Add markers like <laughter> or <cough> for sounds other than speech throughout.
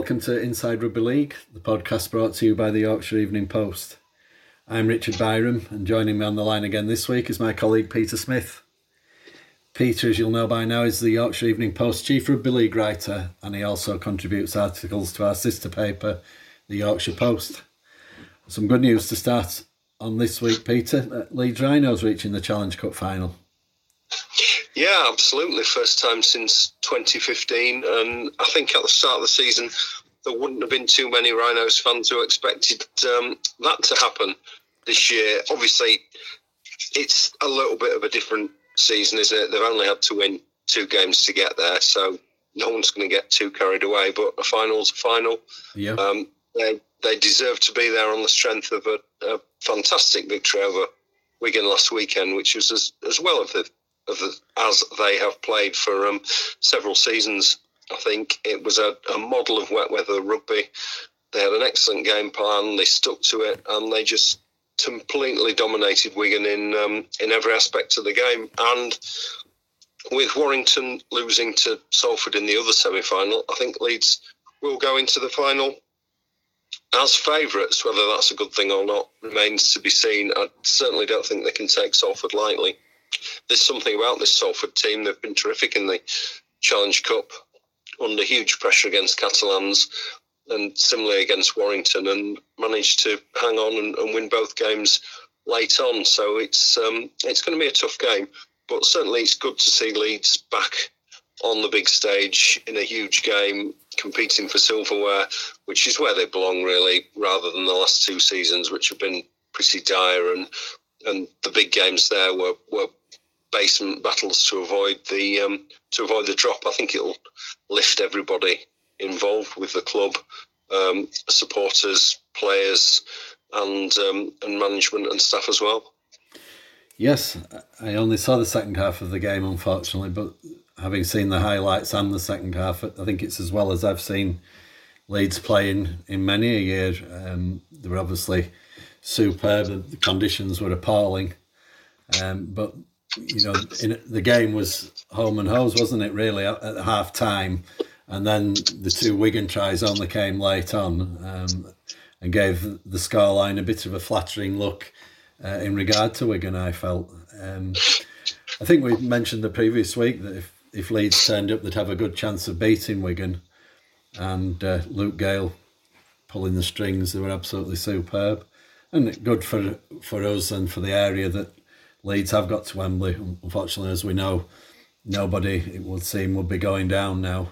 Welcome to Inside Rugby League, the podcast brought to you by the Yorkshire Evening Post. I'm Richard Byram, and joining me on the line again this week is my colleague Peter Smith. Peter, as you'll know by now, is the Yorkshire Evening Post chief rugby league writer, and he also contributes articles to our sister paper, the Yorkshire Post. Some good news to start on this week, Peter. Uh, Leeds Rhinos reaching the Challenge Cup final. Yeah, absolutely. First time since 2015. And I think at the start of the season, there wouldn't have been too many Rhinos fans who expected um, that to happen this year. Obviously, it's a little bit of a different season, isn't it? They've only had to win two games to get there. So no one's going to get too carried away. But a final's a final. Yeah. Um, they, they deserve to be there on the strength of a, a fantastic victory over Wigan last weekend, which was as, as well of the of the, as they have played for um, several seasons. I think it was a, a model of wet weather rugby. They had an excellent game plan. They stuck to it, and they just completely dominated Wigan in um, in every aspect of the game. And with Warrington losing to Salford in the other semi final, I think Leeds will go into the final as favourites. Whether that's a good thing or not remains to be seen. I certainly don't think they can take Salford lightly there's something about this Salford team. They've been terrific in the Challenge Cup under huge pressure against Catalans and similarly against Warrington and managed to hang on and, and win both games late on. So it's um, it's going to be a tough game, but certainly it's good to see Leeds back on the big stage in a huge game, competing for silverware, which is where they belong really, rather than the last two seasons, which have been pretty dire and and the big games there were were basement battles to avoid the um, to avoid the drop. I think it'll lift everybody involved with the club, um, supporters, players, and um, and management and staff as well. Yes, I only saw the second half of the game, unfortunately, but having seen the highlights and the second half, I think it's as well as I've seen Leeds playing in many a year. Um, they were obviously superb. The conditions were appalling, um, but you know, in, the game was home and hose, wasn't it? Really at, at half time, and then the two Wigan tries only came late on, um, and gave the scoreline a bit of a flattering look uh, in regard to Wigan. I felt. Um, I think we mentioned the previous week that if if Leeds turned up, they'd have a good chance of beating Wigan, and uh, Luke Gale pulling the strings. They were absolutely superb, and good for for us and for the area that Leeds have got to Wembley. Unfortunately, as we know, nobody, it would seem, would be going down now.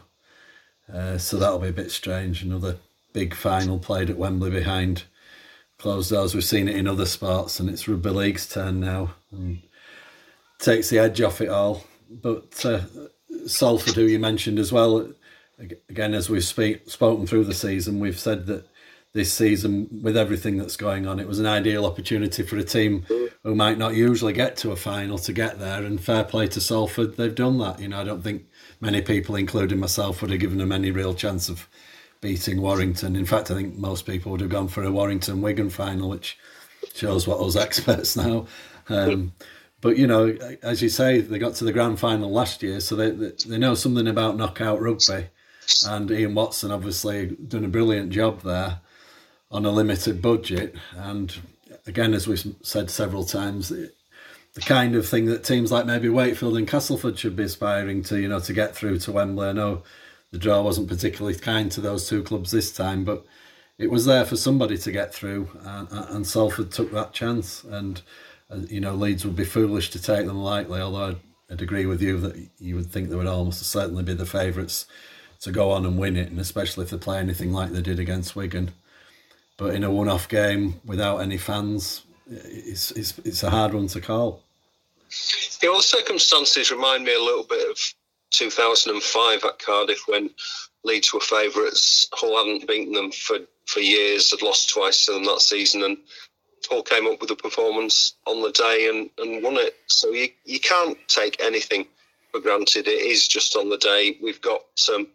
Uh, so that'll be a bit strange. Another big final played at Wembley behind closed doors. We've seen it in other sports, and it's rugby league's turn now. And takes the edge off it all. But uh, Salford, who you mentioned as well, again, as we've speak, spoken through the season, we've said that this season with everything that's going on. It was an ideal opportunity for a team who might not usually get to a final to get there. And fair play to Salford, they've done that. You know, I don't think many people, including myself, would have given them any real chance of beating Warrington. In fact, I think most people would have gone for a Warrington Wigan final, which shows what us <laughs> experts now. Um, but you know, as you say, they got to the grand final last year, so they they, they know something about knockout rugby. And Ian Watson obviously done a brilliant job there on a limited budget. And again, as we've said several times, the, kind of thing that teams like maybe Wakefield and Castleford should be aspiring to, you know, to get through to Wembley. I know the draw wasn't particularly kind to those two clubs this time, but it was there for somebody to get through, and, and Salford took that chance. And uh, you know, Leeds would be foolish to take them lightly. Although I'd, I'd agree with you that you would think they would almost certainly be the favourites to go on and win it, and especially if they play anything like they did against Wigan. But in a one-off game without any fans, it's it's, it's a hard one to call. The circumstances remind me a little bit of 2005 at Cardiff when Leeds were favourites. Hull hadn't beaten them for, for years, had lost twice to them that season, and Hull came up with a performance on the day and, and won it. So you, you can't take anything for granted. It is just on the day. We've got um,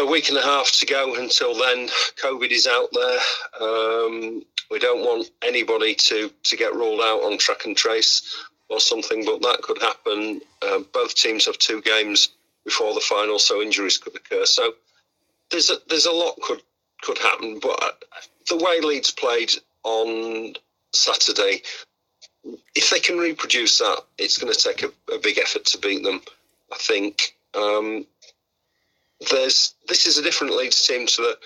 a week and a half to go until then. COVID is out there. Um, we don't want anybody to, to get ruled out on track and trace or something, but that could happen. Um, both teams have two games before the final, so injuries could occur. So there's a, there's a lot could could happen, but the way Leeds played on Saturday, if they can reproduce that, it's going to take a, a big effort to beat them. I think um, there's this is a different Leeds team to the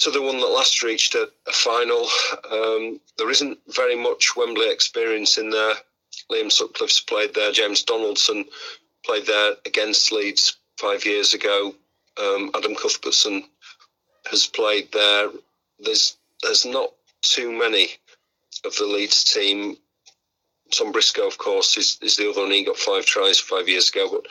to the one that last reached a, a final. Um, there isn't very much Wembley experience in there. Liam Sutcliffe's played there. James Donaldson played there against Leeds five years ago. Um, Adam Cuthbertson has played there. There's there's not too many of the Leeds team. Tom Briscoe, of course, is, is the other one. He got five tries five years ago, but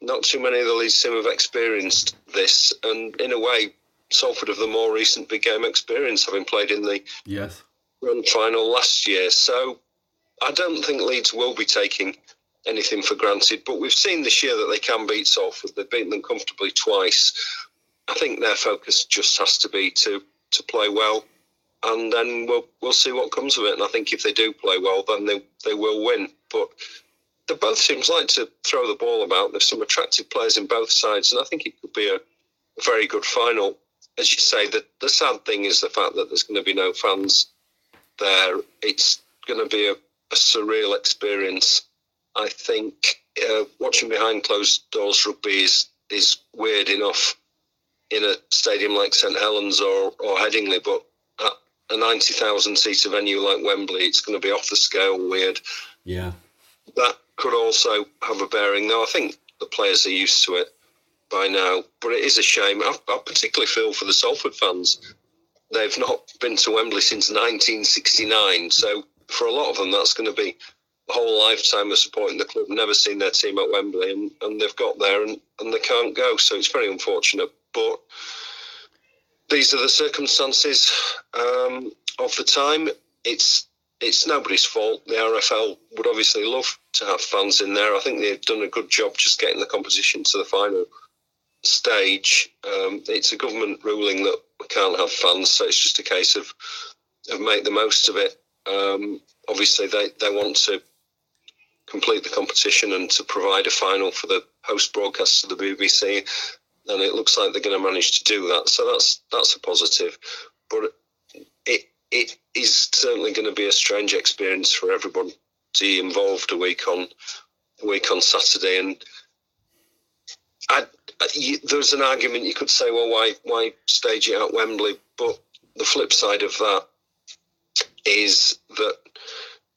not too many of the Leeds team have experienced this. And in a way, Salford have the more recent big game experience, having played in the yes run final last year. So I don't think Leeds will be taking anything for granted. But we've seen this year that they can beat Salford. They've beaten them comfortably twice. I think their focus just has to be to to play well, and then we'll we'll see what comes of it. And I think if they do play well, then they they will win. But the both teams like to throw the ball about. There's some attractive players in both sides, and I think it could be a, very good final. As you say, the the sad thing is the fact that there's going to be no fans there. It's going to be a, a surreal experience. I think uh, watching behind closed doors rugby is is weird enough in a stadium like St Helens or, or Headingley, but at a 90,000 seater venue like Wembley, it's going to be off the scale weird. Yeah. That could also have a bearing, though I think the players are used to it by now. But it is a shame. I, I particularly feel for the Salford fans. They've not been to Wembley since 1969, so for a lot of them, that's going to be a whole lifetime of supporting the club. Never seen their team at Wembley, and, and they've got there and, and they can't go. So it's very unfortunate. But these are the circumstances um, of the time. It's it's nobody's fault. The RFL would obviously love to have fans in there. I think they've done a good job just getting the competition to the final stage. Um, it's a government ruling that we can't have fans, so it's just a case of of make the most of it. Um, obviously, they, they want to complete the competition and to provide a final for the host broadcast of the BBC and it looks like they're going to manage to do that. So that's that's a positive, but it it is certainly going to be a strange experience for everybody involved a week on a week on Saturday. And I, I, there's an argument you could say, well, why why stage it at Wembley? But the flip side of that is that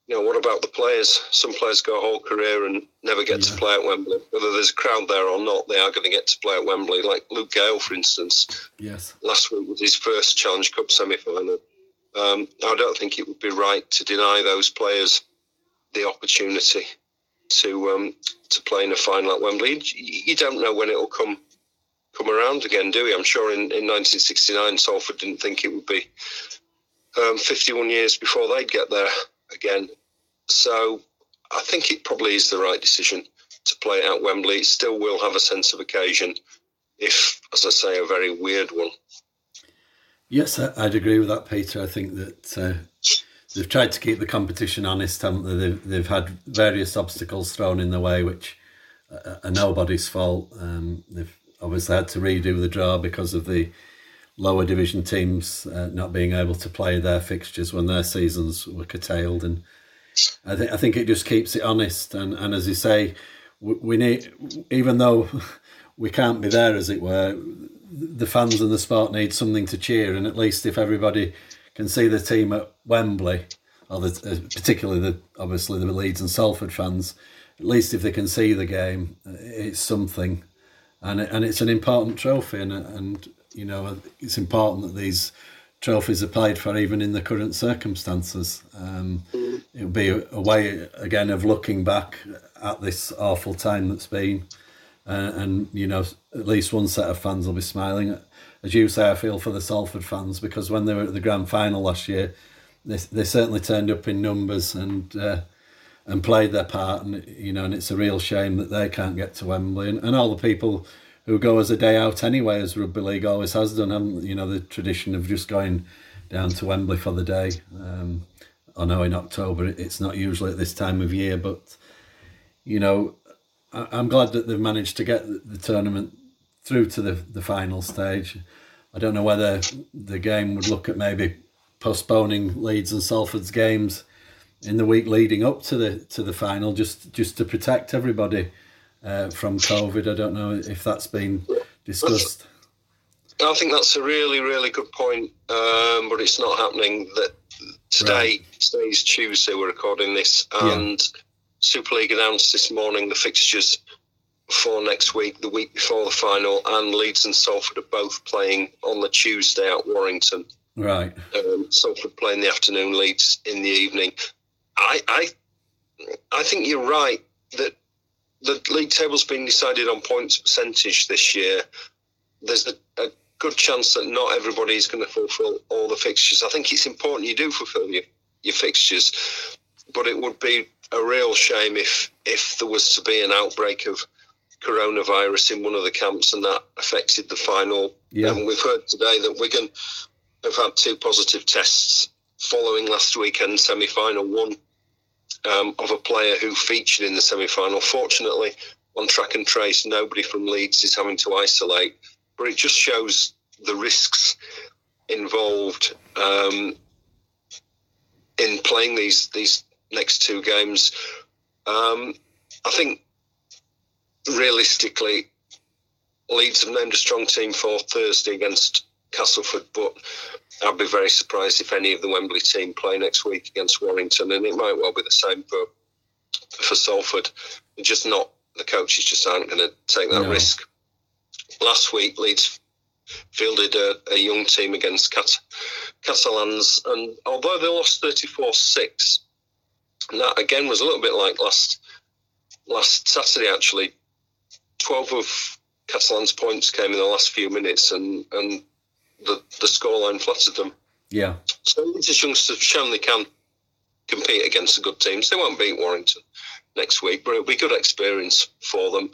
you know, what about the players? Some players go a whole career and never get yeah. to play at Wembley. Whether there's a crowd there or not, they are going to get to play at Wembley. Like Luke Gale, for instance. Yes. Last week was his first Challenge Cup semi final. Um, I don't think it would be right to deny those players the opportunity to um, to play in a final at Wembley. You don't know when it will come come around again, do we? I'm sure in, in 1969, Salford didn't think it would be um, 51 years before they'd get there again. So I think it probably is the right decision to play at Wembley. It still will have a sense of occasion, if, as I say, a very weird one. Yes, I'd agree with that, Peter. I think that uh, they've tried to keep the competition honest, haven't they? They've, they've had various obstacles thrown in the way, which are nobody's fault. Um, they've obviously had to redo the draw because of the lower division teams uh, not being able to play their fixtures when their seasons were curtailed and I think I think it just keeps it honest, and, and as you say, we, we need even though we can't be there, as it were, the fans and the sport need something to cheer, and at least if everybody can see the team at Wembley, or the, uh, particularly the obviously the Leeds and Salford fans, at least if they can see the game, uh, it's something, and and it's an important trophy, and and you know it's important that these trophies are played for even in the current circumstances. Um. It would be a, a, way again of looking back at this awful time that's been, uh, and you know at least one set of fans will be smiling. As you say, I feel for the Salford fans because when they were at the grand final last year, they they certainly turned up in numbers and. Uh, and played their part, and you know, and it's a real shame that they can't get to Wembley, and, and all the people who go as a day out anyway, as rugby league always has done. Haven't you know the tradition of just going down to Wembley for the day. Um, I know in October it's not usually at this time of year, but you know I, am glad that they've managed to get the, tournament through to the, the final stage. I don't know whether the game would look at maybe postponing Leeds and Salford's games in the week leading up to the to the final, just just to protect everybody uh, from COVID. I don't know if that's been discussed. I think that's a really really good point, um, but it's not happening. That today right. today's Tuesday. We're recording this, and yeah. Super League announced this morning the fixtures for next week, the week before the final, and Leeds and Salford are both playing on the Tuesday at Warrington. Right. Um, Salford play in the afternoon, Leeds in the evening. I, I, I think you're right that the league table's been decided on points percentage this year. There's a, a good chance that not everybody is going to fulfil all the fixtures. I think it's important you do fulfil your, your fixtures, but it would be a real shame if if there was to be an outbreak of coronavirus in one of the camps and that affected the final. Yeah. And we've heard today that Wigan have had two positive tests following last weekend's semi final. One um, of a player who featured in the semi final. Fortunately, on track and trace, nobody from Leeds is having to isolate, but it just shows the risks involved um, in playing these these next two games. Um, I think realistically, Leeds have named a strong team for Thursday against Castleford, but I'd be very surprised if any of the Wembley team play next week against Warrington, and it might well be the same for for Salford. Just not the coaches just aren't going to take that no. risk. Last week, Leeds fielded a, a young team against Cat- Catalans, and although they lost 34 6, that again was a little bit like last last Saturday actually. 12 of Catalan's points came in the last few minutes, and, and the, the scoreline flattered them. Yeah. So these youngsters have shown they can compete against the good teams. They won't beat Warrington next week, but it'll be good experience for them.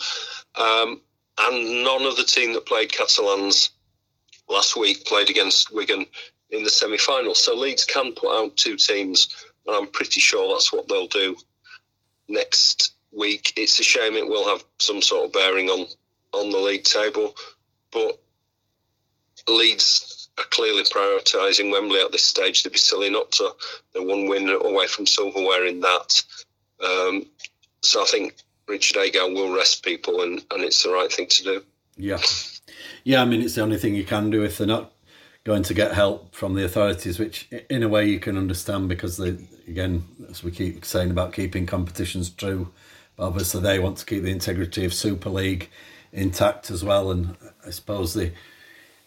Um, and none of the team that played Catalans last week played against Wigan in the semi final. So Leeds can put out two teams, and I'm pretty sure that's what they'll do next week. It's a shame it will have some sort of bearing on, on the league table, but Leeds are clearly prioritising Wembley at this stage. They'd be silly not to. They're one win away from silverware in that. Um, so I think Richard Agar will rest people, and, and it's the right thing to do. Yeah. Yeah, I mean, it's the only thing you can do if they're not going to get help from the authorities, which in a way you can understand because they, again, as we keep saying about keeping competitions true, obviously they want to keep the integrity of Super League intact as well. And I suppose the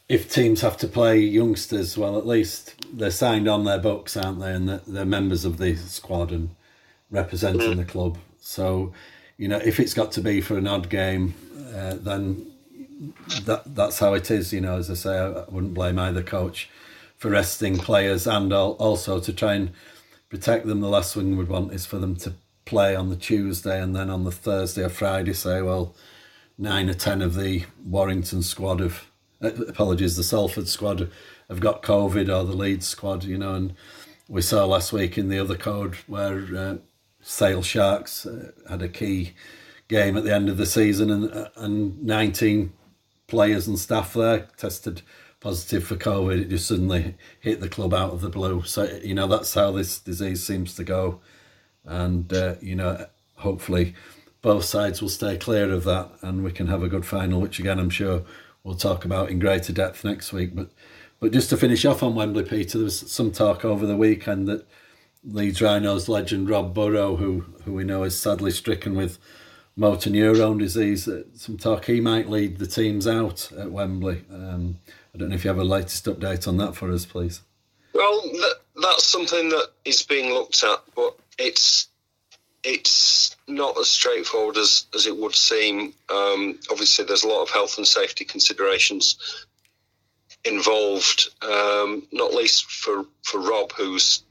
if teams have to play youngsters, well, at least they're signed on their books, aren't they? And they're members of the squad and representing the club. So, you know, if it's got to be for an odd game, uh, then that that's how it is. You know, as I say, I wouldn't blame either coach for resting players and also to try and protect them. The last thing we'd want is for them to play on the Tuesday and then on the Thursday or Friday say, well, nine or ten of the Warrington squad have uh, apologies, the Salford squad have got COVID or the Leeds squad, you know, and we saw last week in the other code where uh, Sale Sharks uh, had a key game at the end of the season and uh, and 19 players and staff there tested positive for COVID. It just suddenly hit the club out of the blue. So, you know, that's how this disease seems to go. And, uh, you know, hopefully both sides will stay clear of that and we can have a good final, which again, I'm sure we'll talk about in greater depth next week. But but just to finish off on Wembley, Peter, there was some talk over the weekend that Leeds Rhinos legend Rob Burrow, who who we know is sadly stricken with motor neurone disease, uh, some talk he might lead the teams out at Wembley. Um, I don't know if you have a latest update on that for us, please. Well, that's something that is being looked at, but it's it's not as straightforward as, as it would seem. Um, obviously, there's a lot of health and safety considerations involved, um, not least for, for Rob, who's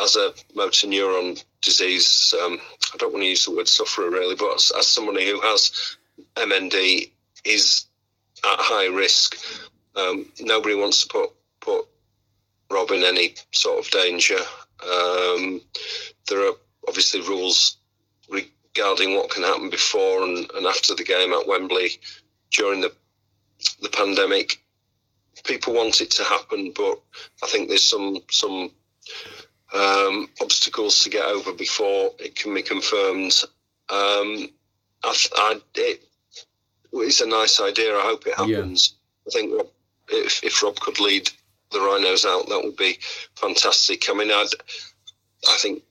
as a motor neuron disease. Um, I don't want to use the word sufferer really, but as, as somebody who has MND, is at high risk. Um, nobody wants to put put Rob in any sort of danger. Um, there are obviously rules regarding what can happen before and, and after the game at Wembley during the the pandemic. people want it to happen, but I think there's some some um, obstacles to get over before it can be confirmed. Um, I, I, it, it's a nice idea. I hope it happens. Yeah. I think if, if Rob could lead the Rhinos out, that would be fantastic. I mean, I'd, I think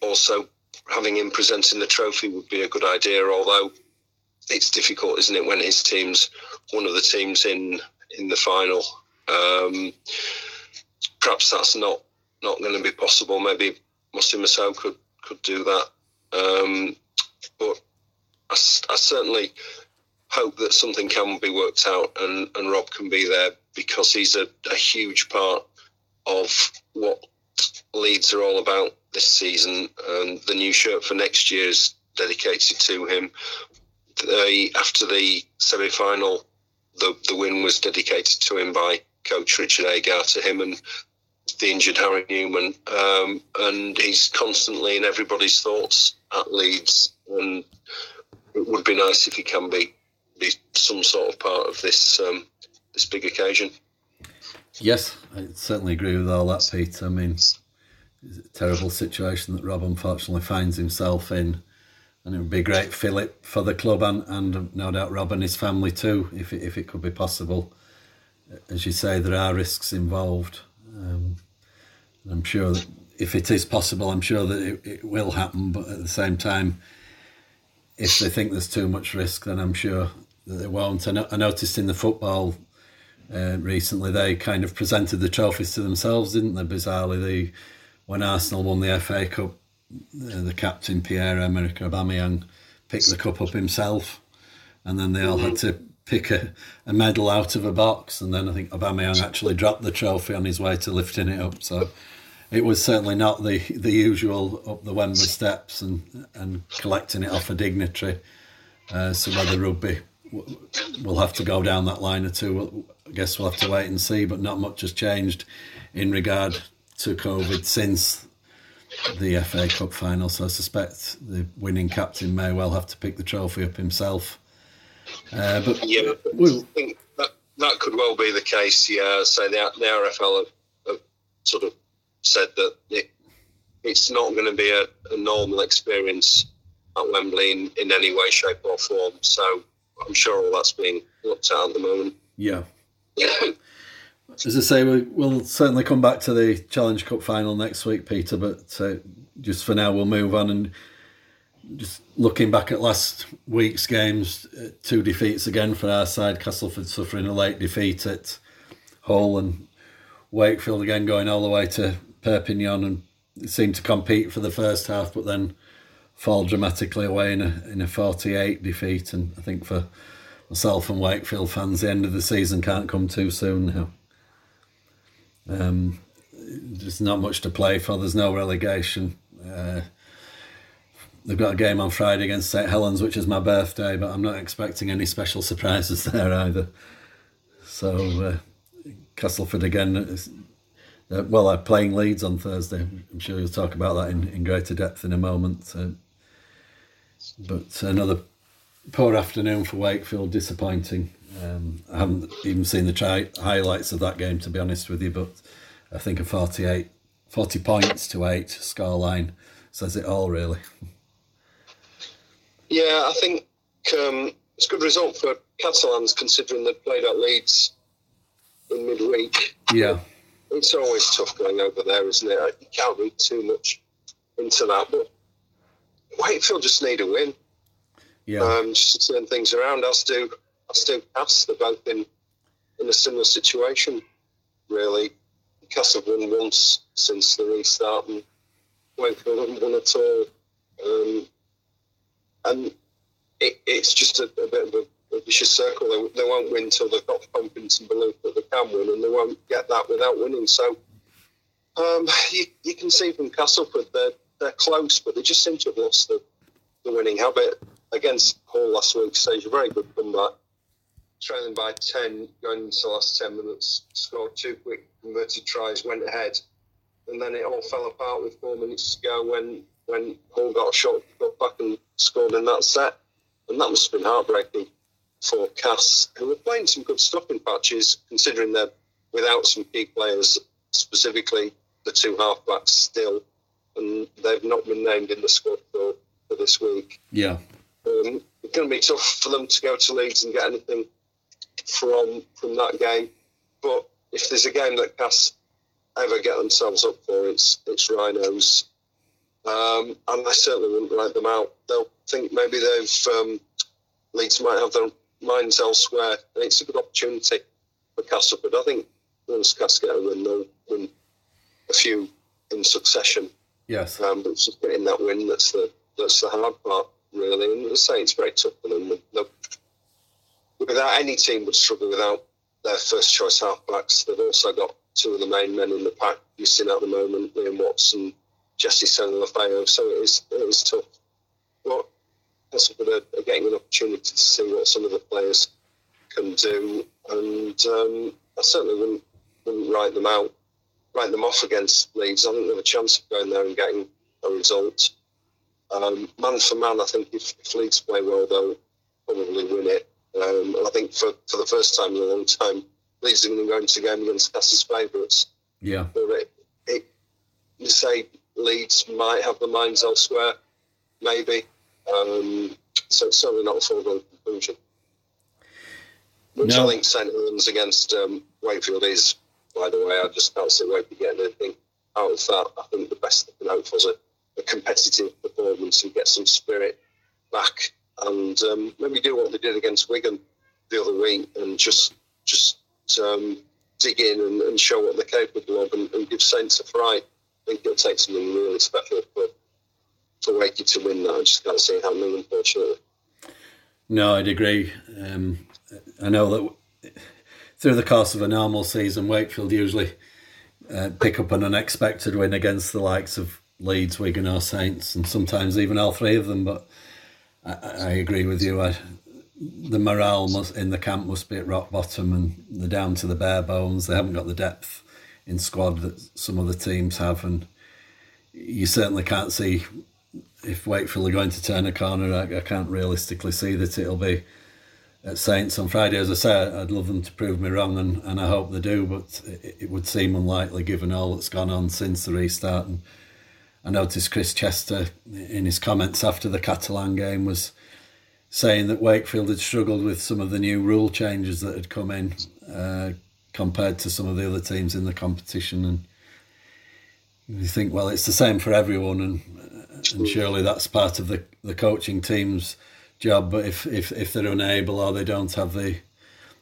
also having him presenting the trophy would be a good idea, although it's difficult, isn't it, when his team's one of the teams in in the final. Um, perhaps that's not not going to be possible. Maybe Moussa Masso could could do that, um, but I, I, certainly hope that something can be worked out and, and Rob can be there because he's a, a huge part of what Leeds are all about this season. And the new shirt for next year is dedicated to him. The, after the semi final, the, the win was dedicated to him by coach Richard Agar to him and the injured Harry Newman. Um, and he's constantly in everybody's thoughts at Leeds. And it would be nice if he can be, be some sort of part of this um, this big occasion. Yes, I certainly agree with all that, Pete. I mean, it's a terrible situation that Rob unfortunately finds himself in and it would be great fillip for the club and, and no doubt Rob and his family too, if it, if it could be possible. As you say, there are risks involved. Um, I'm sure that if it is possible, I'm sure that it, it, will happen. But at the same time, if they think there's too much risk, then I'm sure that they won't. I, no, I noticed in the football uh, recently they kind of presented the trophies to themselves, didn't they? Bizarrely, the when Arsenal won the FA Cup, the captain Pierre Emerick Aubameyang picked the cup up himself, and then they all had to pick a, a medal out of a box, and then I think Aubameyang actually dropped the trophy on his way to lifting it up. So it was certainly not the the usual up the Wembley steps and and collecting it off a dignitary. Uh, so whether rugby will have to go down that line or two, I guess we'll have to wait and see. But not much has changed in regard to COVID since the FA Cup final, so I suspect the winning captain may well have to pick the trophy up himself. Uh, but yeah, we'll, I think that, that could well be the case. Yeah, so the, the RFL have, have sort of said that it, it's not going to be a, a, normal experience at Wembley in, in any way, shape, or form. So I'm sure all that's being looked at at the moment. Yeah. <coughs> As I say, we, will certainly come back to the Challenge Cup final next week, Peter. But uh, just for now, we'll move on and just looking back at last week's games, uh, two defeats again for our side. Castleford suffering a late defeat at Hull and Wakefield again going all the way to Perpignan and seemed to compete for the first half, but then fall dramatically away in a in a 48 defeat. And I think for myself and Wakefield fans, the end of the season can't come too soon now. Um, there's not much to play for. There's no relegation. Uh, they've got a game on Friday against St Helens, which is my birthday, but I'm not expecting any special surprises <laughs> there either. So uh, Castleford again. uh, well, I'm playing Leeds on Thursday. I'm sure you'll talk about that in, in greater depth in a moment. Uh, but another poor afternoon for Wakefield, disappointing. Um, I haven't even seen the tri- highlights of that game, to be honest with you, but I think a 48, 40 points to 8 scoreline says it all, really. <laughs> Yeah, I think um, it's a good result for Catalans considering they played at Leeds in midweek. Yeah. It's always tough going over there, isn't it? You can't read too much into that, but Wakefield just need a win. Yeah. Um, just to turn things around, as do as do Cass. They've both been in a similar situation, really. Cass have won once since the restart, and Wakefield haven't won at all. Um, and it, it's just a, a, bit of a, a vicious circle. They, they, won't win until they've got confidence and belief that they can win, and they won't get that without winning. So um, you, you can see from Castleford they're they're close, but they just seem to have lost the, the winning habit against Hull last week. Stage a very good comeback, trailing by ten going into the last ten minutes, scored two quick converted tries, went ahead, and then it all fell apart with four minutes to go when when Hull got a shot, got back and scored in that set. And that must have been heartbreaking for Cass, who were playing some good stuff in patches, considering their without some key players, specifically the two halfbacks still, and they've not been named in the squad for, for this week. Yeah. Um, it's going to be tough for them to go to Leeds and get anything from from that game. But if there's a game that Cass ever get themselves up for, it's it's Rhinos. Um, and I certainly wouldn't write them out. They'll think maybe they've um, Leeds might have their minds elsewhere, and it's a good opportunity for Castleford. I think once a win, they'll win a few in succession. Yes. Um, but it's just getting that win that's the that's the hard part, really. And as I say, it's very tough for them. Without any team would struggle without their first choice halfbacks. They've also got two of the main men in the pack you've seen at the moment, Liam Watson, Jesse Sene-Lefao. So it was tough. But Castleford are, are getting an opportunity to see what some of the players can do, and um, I certainly wouldn't wouldn't write them out, write them off against Leeds. I think they have a chance of going there and getting a result. Um, man for man, I think if, if Leeds play well, they'll probably win it. Um, and I think for, for the first time in a long time, Leeds are going to go into the game against Castle's favourites. Yeah. But it, it, you say Leeds might have the minds elsewhere, maybe. Um, so it's certainly not a foregone conclusion. Which No. I think St Helens against um, Wakefield is, by the way. I just can't see Wakefield getting anything out of that. I think the best they can hope for is a, a competitive performance and get some spirit back and um, maybe do what they did against Wigan the other week and just just um, dig in and, and show what they're capable of and, and give Saints a fright. I think it'll take something really special for, Wakey to win that. I just can't see happening, unfortunately. No, I'd agree. Um, I know that through the course of a normal season, Wakefield usually uh, pick up an unexpected win against the likes of Leeds, Wigan, or Saints, and sometimes even all three of them. But I, I agree with you. I, the morale must, in the camp must be at rock bottom, and they're down to the bare bones. They haven't got the depth in squad that some other teams have, and you certainly can't see if Wakefield are going to turn a corner. I, I can't realistically see that it'll be at Saints on Friday. As I say, I'd love them to prove me wrong, and, and I hope they do, but it, it would seem unlikely given all that's gone on since the restart. And I noticed Chris Chester in his comments after the Catalan game was saying that Wakefield had struggled with some of the new rule changes that had come in uh, compared to some of the other teams in the competition. And you think, well, it's the same for everyone, and, and surely that's part of the, the coaching team's job. But if, if, if they're unable or they don't have the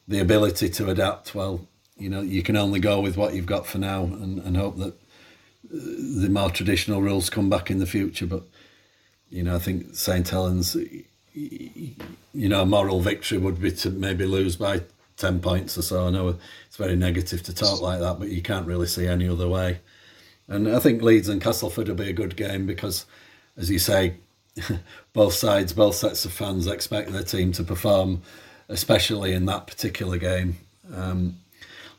the ability to adapt, well, you know, you can only go with what you've got for now and, and hope that uh, the more traditional rules come back in the future. But you know, I think St Helens, you know, a moral victory would be to maybe lose by ten points or so. I know it's very negative to talk like that, but you can't really see any other way. And I think Leeds and Castleford will be a good game because, as you say, <laughs> both sides, both sets of fans expect their team to perform, especially in that particular game. Um,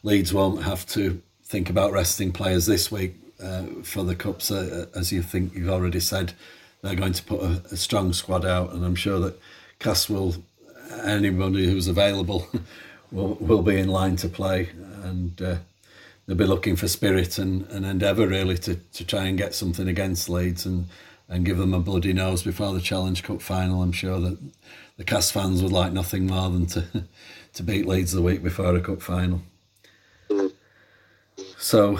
Leeds won't have to think about resting players this week uh, for the cups, uh, as you think you've already said. They're going to put a, a strong squad out, and I'm sure that Cass will, anybody who's available, <laughs> will will be in line to play, and uh, they'll be looking for spirit and, and endeavour really to, to try and get something against Leeds and, and give them a bloody nose before the Challenge Cup final. I'm sure that the Cass fans would like nothing more than to <laughs> to beat Leeds the week before a cup final. So,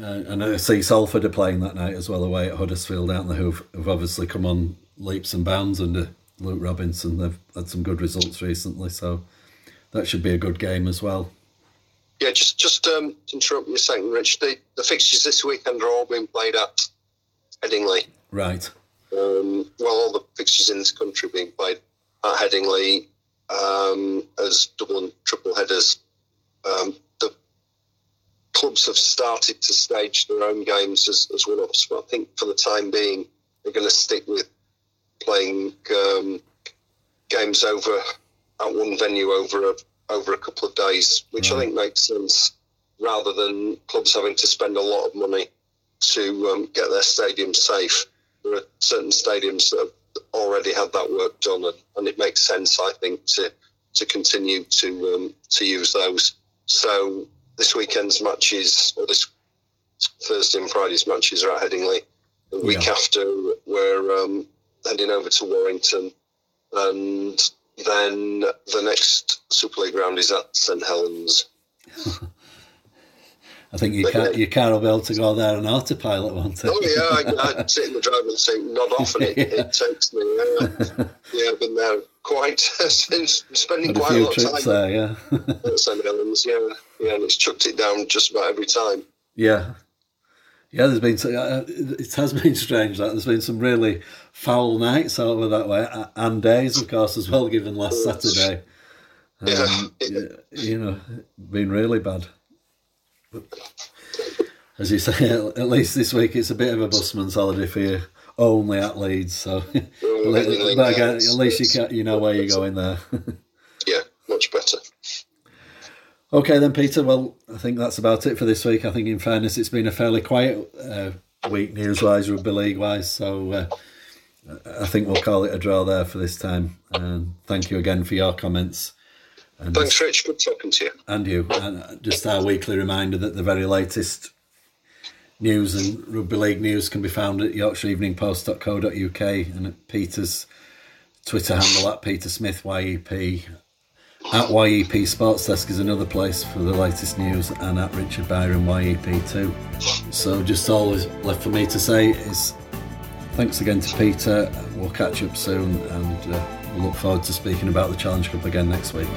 uh, and I see Salford are playing that night as well away at Huddersfield, aren't they? Who've, who've obviously come on leaps and bounds under Luke Robinson. They've had some good results recently, so that should be a good game as well. Yeah, just just um, to interrupt you a second, Rich. The, the fixtures this weekend are all being played at Headingley. Right. Um, well, all the fixtures in this country being played at Headingley um, as double and triple headers. Um, the clubs have started to stage their own games as, as one offs, but I think for the time being, they're going to stick with playing um, games over at one venue over a over a couple of days, which I think makes sense, rather than clubs having to spend a lot of money to um, get their stadium safe. There are certain stadiums that have already had that work done, and, and it makes sense, I think, to to continue to um, to use those. So this weekend's matches, or this Thursday and Friday's matches are at Headingley. The week Yeah. after, we're um, heading over to Warrington, and then the next Super League round is at St Helens. <laughs> I think your But, car, yeah. your car will be able to go there on autopilot, won't it? Oh yeah, I, <laughs> I sit in the driver's seat, nod off, and it, it takes me. Uh, yeah, I've been there quite <laughs> since spending Had quite a few lot of time there, yeah. at St Helens. Yeah, yeah, and it's chucked it down just about every time. yeah. Yeah, there's been, uh, it has <laughs> been strange that there's been some really foul nights over that way, and days, of course, as well, given last Saturday. Um, yeah. you know, been really bad. But as you say, <laughs> at least this week it's a bit of a busman's holiday for you, only at Leeds. So, <laughs> Well, but again, at least you can, you know where you're going there. Yeah, much better. okay, then, Peter. Well, I think that's about it for this week. I think, in fairness, it's been a fairly quiet uh, week news-wise, rugby league-wise. So. Uh, I think we'll call it a draw there for this time. And thank you again for your comments. And Thanks, Rich. Good talking to you. and you. And just our weekly reminder that the very latest news and rugby league news can be found at yorkshireeveningpost.co.uk and at Peter's Twitter handle at Peter Smith YEP. At YEP Sports Desk is another place for the latest news, and at Richard Byron YEP too. So just all is left for me to say is thanks again to Peter. We'll catch up soon, and uh, we'll look forward to speaking about the Challenge Cup again next week.